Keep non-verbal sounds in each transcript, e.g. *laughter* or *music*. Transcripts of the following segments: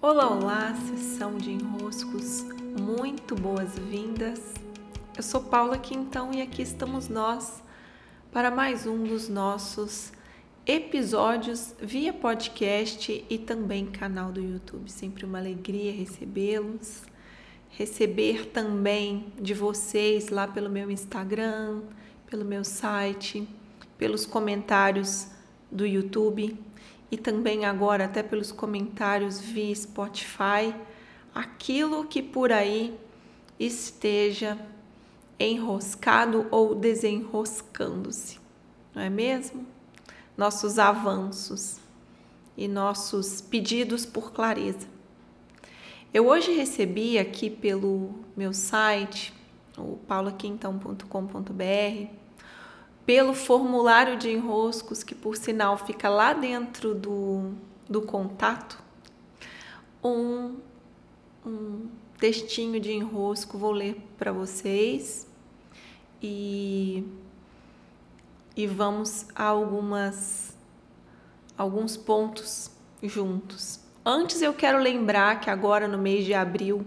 Olá, olá, sessão de enroscos, muito boas-vindas. Eu sou Paula Quintão e aqui estamos nós para mais um dos nossos episódios via podcast e também canal do YouTube. Sempre uma alegria recebê-los, receber também de vocês lá pelo meu Instagram, pelo meu site, pelos comentários do YouTube e também agora até pelos comentários via Spotify, aquilo que por aí esteja enroscado ou desenroscando-se, não é mesmo? Nossos avanços e nossos pedidos por clareza. Eu hoje recebi aqui pelo meu site, o paulaquintão.com.br, pelo formulário de enroscos, que por sinal fica lá dentro do, do contato, um, um textinho de enrosco, vou ler para vocês e, e vamos a algumas, alguns pontos juntos. Antes eu quero lembrar que agora no mês de abril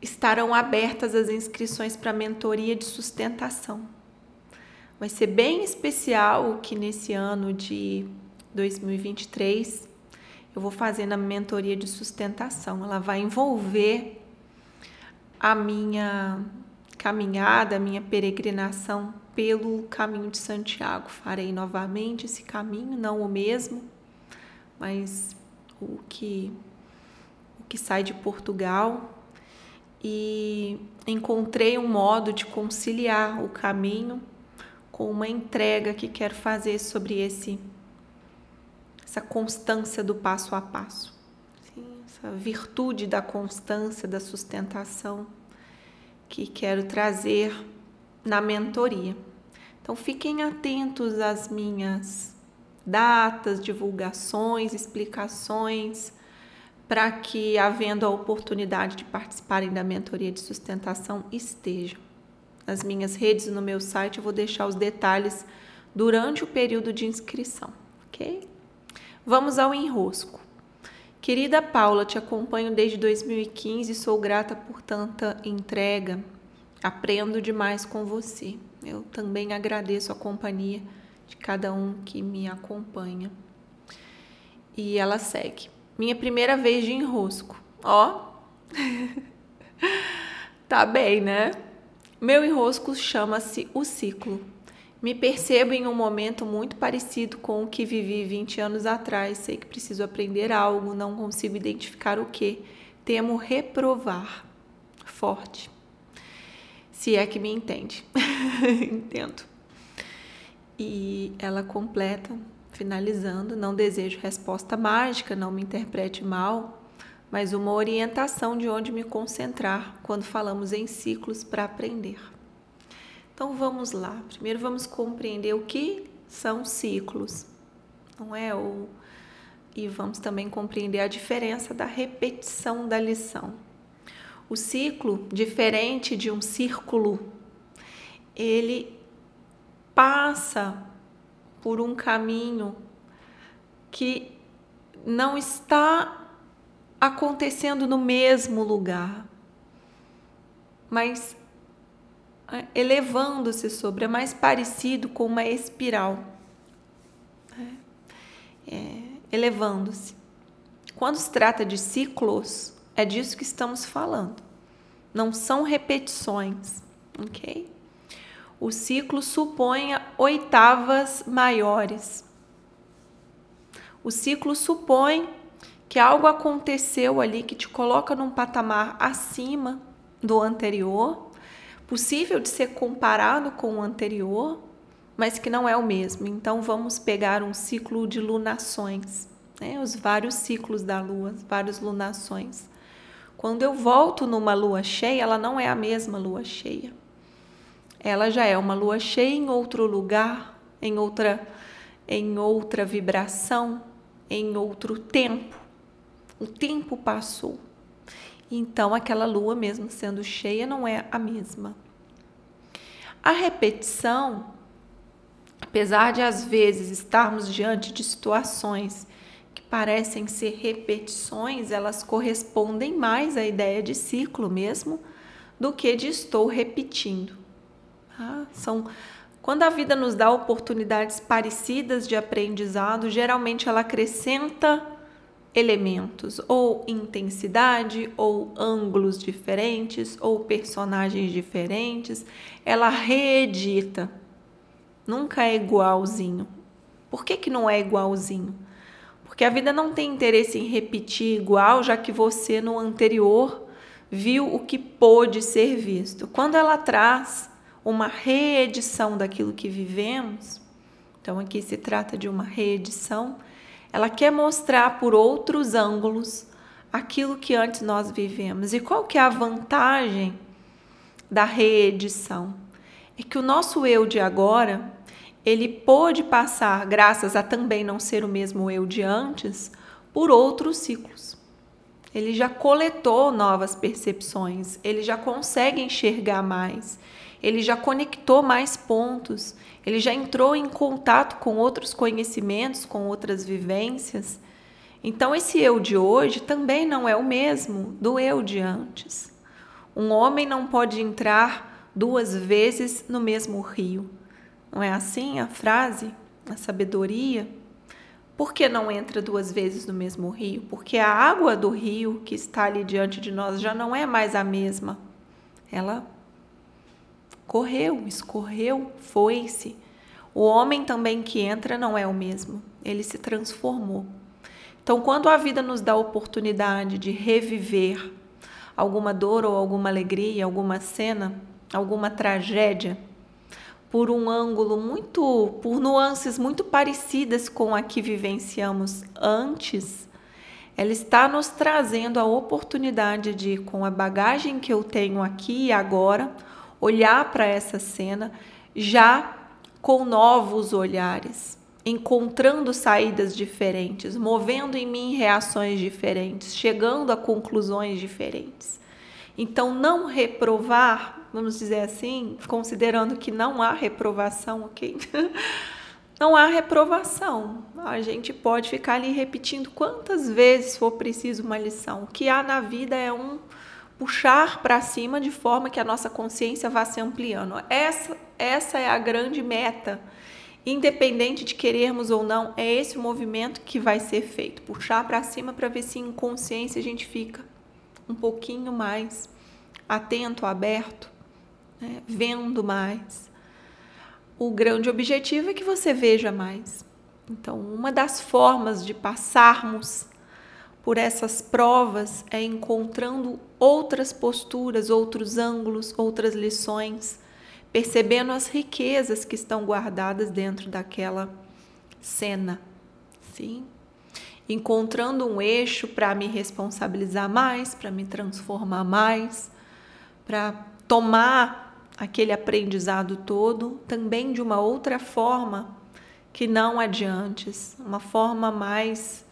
estarão abertas as inscrições para a mentoria de sustentação. Vai ser bem especial que nesse ano de 2023 eu vou fazer na mentoria de sustentação. Ela vai envolver a minha caminhada, a minha peregrinação pelo caminho de Santiago. Farei novamente esse caminho, não o mesmo, mas o que o que sai de Portugal e encontrei um modo de conciliar o caminho com uma entrega que quero fazer sobre esse essa constância do passo a passo, Sim, essa virtude da constância, da sustentação que quero trazer na mentoria. Então fiquem atentos às minhas datas, divulgações, explicações, para que, havendo a oportunidade de participarem da mentoria de sustentação, estejam nas minhas redes e no meu site, eu vou deixar os detalhes durante o período de inscrição, ok? Vamos ao enrosco. Querida Paula, te acompanho desde 2015 e sou grata por tanta entrega. Aprendo demais com você. Eu também agradeço a companhia de cada um que me acompanha. E ela segue. Minha primeira vez de enrosco. Ó. *laughs* tá bem, né? Meu enrosco chama-se O Ciclo. Me percebo em um momento muito parecido com o que vivi 20 anos atrás. Sei que preciso aprender algo, não consigo identificar o que. Temo reprovar. Forte. Se é que me entende. *laughs* Entendo. E ela completa, finalizando: Não desejo resposta mágica, não me interprete mal mas uma orientação de onde me concentrar quando falamos em ciclos para aprender. Então vamos lá. Primeiro vamos compreender o que são ciclos, não é? O, e vamos também compreender a diferença da repetição da lição. O ciclo, diferente de um círculo, ele passa por um caminho que não está acontecendo no mesmo lugar, mas é, elevando-se sobre, é mais parecido com uma espiral, é, é, elevando-se. Quando se trata de ciclos, é disso que estamos falando. Não são repetições, ok? O ciclo supõe oitavas maiores. O ciclo supõe que algo aconteceu ali que te coloca num patamar acima do anterior, possível de ser comparado com o anterior, mas que não é o mesmo. Então vamos pegar um ciclo de lunações, né? os vários ciclos da lua, várias lunações. Quando eu volto numa lua cheia, ela não é a mesma lua cheia. Ela já é uma lua cheia em outro lugar, em outra em outra vibração, em outro tempo. O tempo passou. Então, aquela lua, mesmo sendo cheia, não é a mesma. A repetição, apesar de às vezes estarmos diante de situações que parecem ser repetições, elas correspondem mais à ideia de ciclo mesmo do que de estou repetindo. Ah, são quando a vida nos dá oportunidades parecidas de aprendizado, geralmente ela acrescenta elementos, ou intensidade, ou ângulos diferentes, ou personagens diferentes. Ela reedita. Nunca é igualzinho. Por que, que não é igualzinho? Porque a vida não tem interesse em repetir igual, já que você no anterior viu o que pôde ser visto. Quando ela traz uma reedição daquilo que vivemos, então aqui se trata de uma reedição, ela quer mostrar por outros ângulos aquilo que antes nós vivemos. E qual que é a vantagem da reedição? É que o nosso eu de agora, ele pôde passar, graças a também não ser o mesmo eu de antes, por outros ciclos. Ele já coletou novas percepções, ele já consegue enxergar mais, ele já conectou mais pontos, ele já entrou em contato com outros conhecimentos, com outras vivências. Então, esse eu de hoje também não é o mesmo do eu de antes. Um homem não pode entrar duas vezes no mesmo rio. Não é assim a frase, a sabedoria? Por que não entra duas vezes no mesmo rio? Porque a água do rio que está ali diante de nós já não é mais a mesma. Ela correu, escorreu, foi-se. O homem também que entra não é o mesmo, ele se transformou. Então, quando a vida nos dá a oportunidade de reviver alguma dor ou alguma alegria, alguma cena, alguma tragédia, por um ângulo muito, por nuances muito parecidas com a que vivenciamos antes, ela está nos trazendo a oportunidade de, com a bagagem que eu tenho aqui e agora, olhar para essa cena já com novos olhares, encontrando saídas diferentes, movendo em mim reações diferentes, chegando a conclusões diferentes. Então, não reprovar, vamos dizer assim, considerando que não há reprovação, ok? *laughs* não há reprovação. A gente pode ficar ali repetindo quantas vezes for preciso uma lição. O que há na vida é um puxar para cima de forma que a nossa consciência vá se ampliando. Essa, essa é a grande meta. Independente de querermos ou não, é esse o movimento que vai ser feito. Puxar para cima para ver se em consciência a gente fica um pouquinho mais atento, aberto, né? vendo mais. O grande objetivo é que você veja mais. Então, uma das formas de passarmos por essas provas é encontrando outras posturas, outros ângulos, outras lições, percebendo as riquezas que estão guardadas dentro daquela cena. Sim? Encontrando um eixo para me responsabilizar mais, para me transformar mais, para tomar aquele aprendizado todo também de uma outra forma que não adiante, uma forma mais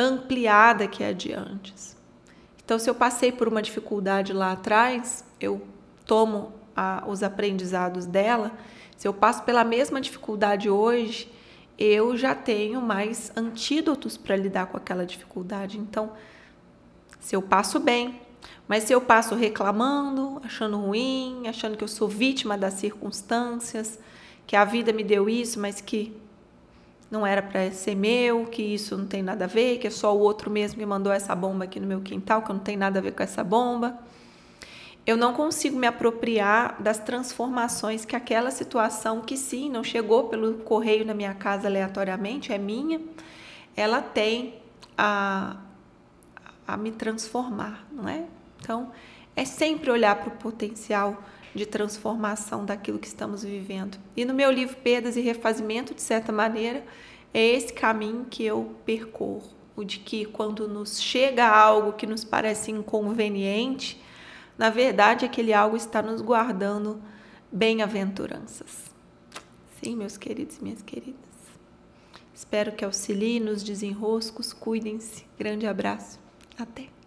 ampliada que a de antes. Então, se eu passei por uma dificuldade lá atrás, eu tomo a, os aprendizados dela. Se eu passo pela mesma dificuldade hoje, eu já tenho mais antídotos para lidar com aquela dificuldade. Então, se eu passo bem, mas se eu passo reclamando, achando ruim, achando que eu sou vítima das circunstâncias, que a vida me deu isso, mas que não era para ser meu, que isso não tem nada a ver, que é só o outro mesmo que mandou essa bomba aqui no meu quintal, que eu não tem nada a ver com essa bomba. Eu não consigo me apropriar das transformações que aquela situação, que sim, não chegou pelo correio na minha casa aleatoriamente, é minha, ela tem a, a me transformar, não é? Então, é sempre olhar para o potencial de transformação daquilo que estamos vivendo. E no meu livro Perdas e Refazimento, de certa maneira, é esse caminho que eu percorro, o de que quando nos chega algo que nos parece inconveniente, na verdade aquele algo está nos guardando bem-aventuranças. Sim, meus queridos e minhas queridas. Espero que auxilie nos desenroscos. Cuidem-se. Grande abraço. Até.